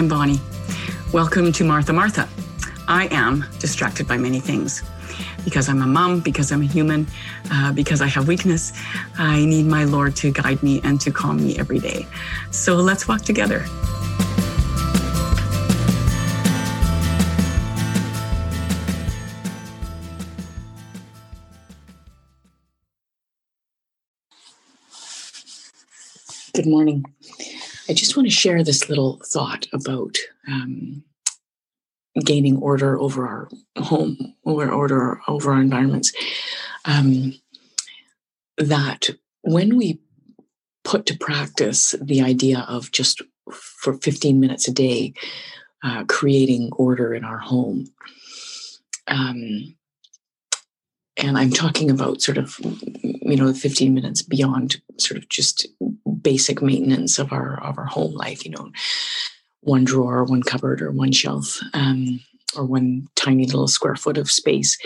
I'm Bonnie. Welcome to Martha Martha. I am distracted by many things. Because I'm a mom, because I'm a human, uh, because I have weakness, I need my Lord to guide me and to calm me every day. So let's walk together. Good morning. I just want to share this little thought about um, gaining order over our home, or order over our environments. Um, that when we put to practice the idea of just for 15 minutes a day uh, creating order in our home, um, and I'm talking about sort of, you know, 15 minutes beyond sort of just basic maintenance of our of our home life. You know, one drawer, one cupboard, or one shelf, um, or one tiny little square foot of space.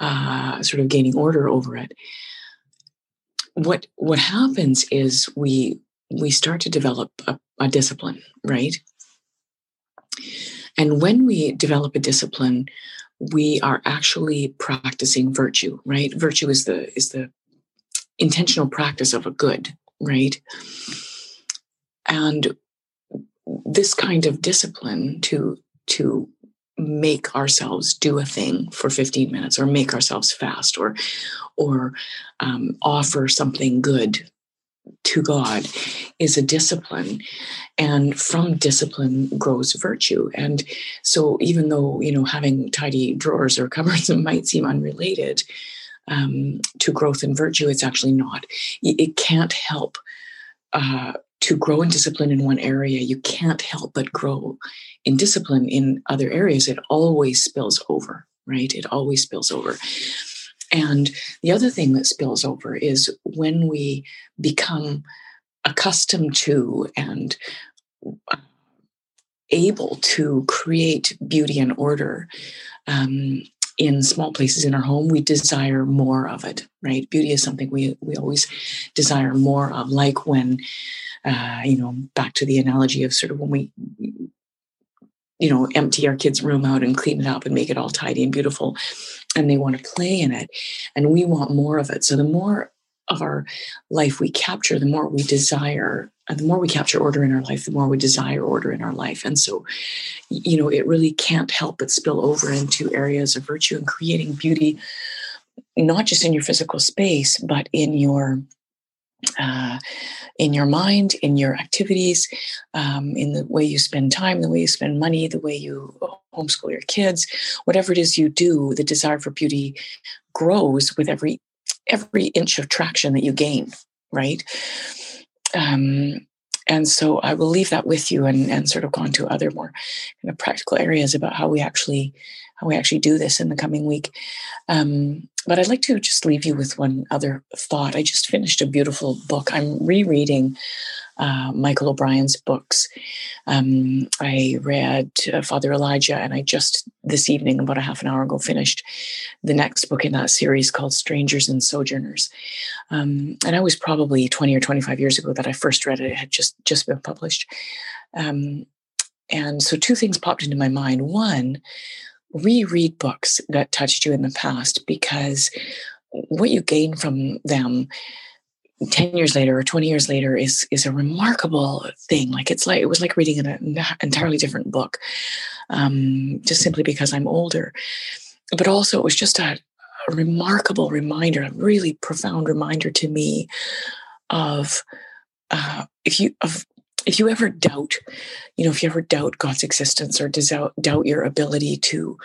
Uh, sort of gaining order over it. What what happens is we we start to develop a, a discipline, right? And when we develop a discipline, we are actually practicing virtue right? Virtue is the is the intentional practice of a good right? And this kind of discipline to to make ourselves do a thing for 15 minutes or make ourselves fast or or um, offer something good to God is a discipline. And from discipline grows virtue. And so even though, you know, having tidy drawers or cupboards might seem unrelated um, to growth in virtue, it's actually not. It can't help uh, to grow in discipline in one area. You can't help but grow in discipline in other areas. It always spills over, right? It always spills over. And the other thing that spills over is when we become accustomed to and uh, able to create beauty and order um, in small places in our home, we desire more of it, right? Beauty is something we, we always desire more of, like when, uh, you know, back to the analogy of sort of when we you know, empty our kids' room out and clean it up and make it all tidy and beautiful. And they want to play in it. And we want more of it. So the more of our life we capture, the more we desire, and the more we capture order in our life, the more we desire order in our life. And so, you know, it really can't help but spill over into areas of virtue and creating beauty, not just in your physical space, but in your uh, in your mind, in your activities, um, in the way you spend time, the way you spend money, the way you homeschool your kids, whatever it is you do, the desire for beauty grows with every every inch of traction that you gain, right? Um, and so I will leave that with you and, and sort of go on to other more kind of practical areas about how we actually how we actually do this in the coming week. Um, but I'd like to just leave you with one other thought. I just finished a beautiful book. I'm rereading uh, Michael O'Brien's books. Um, I read uh, Father Elijah, and I just this evening, about a half an hour ago, finished the next book in that series called Strangers and Sojourners. Um, and I was probably 20 or 25 years ago that I first read it. It had just just been published. Um, and so two things popped into my mind. One reread books that touched you in the past because what you gain from them 10 years later or 20 years later is is a remarkable thing. Like it's like it was like reading an, entirely different book um, just simply because i'm older. But also it was just a, a remarkable reminder a really profound reminder to me of uh, if you of if you ever doubt, you know, if you ever doubt God's existence or doubt, your ability to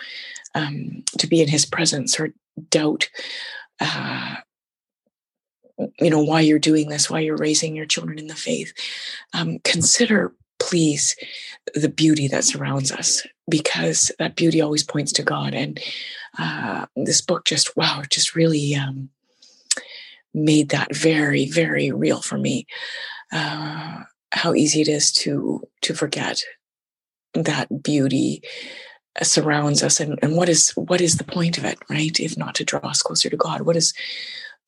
um, to be in His presence or doubt, uh, you know, why you're doing this, why you're raising your children in the faith, um, consider, please, the beauty that surrounds us because that beauty always points to God. And uh, this book just, wow, just really um, made that very, very real for me. Uh, how easy it is to to forget that beauty surrounds us and, and what is what is the point of it right if not to draw us closer to god what is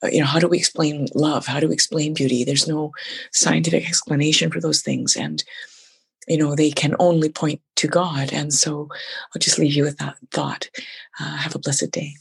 uh, you know how do we explain love how do we explain beauty there's no scientific explanation for those things and you know, they can only point to God. And so I'll just leave you with that thought. Uh, have a blessed day.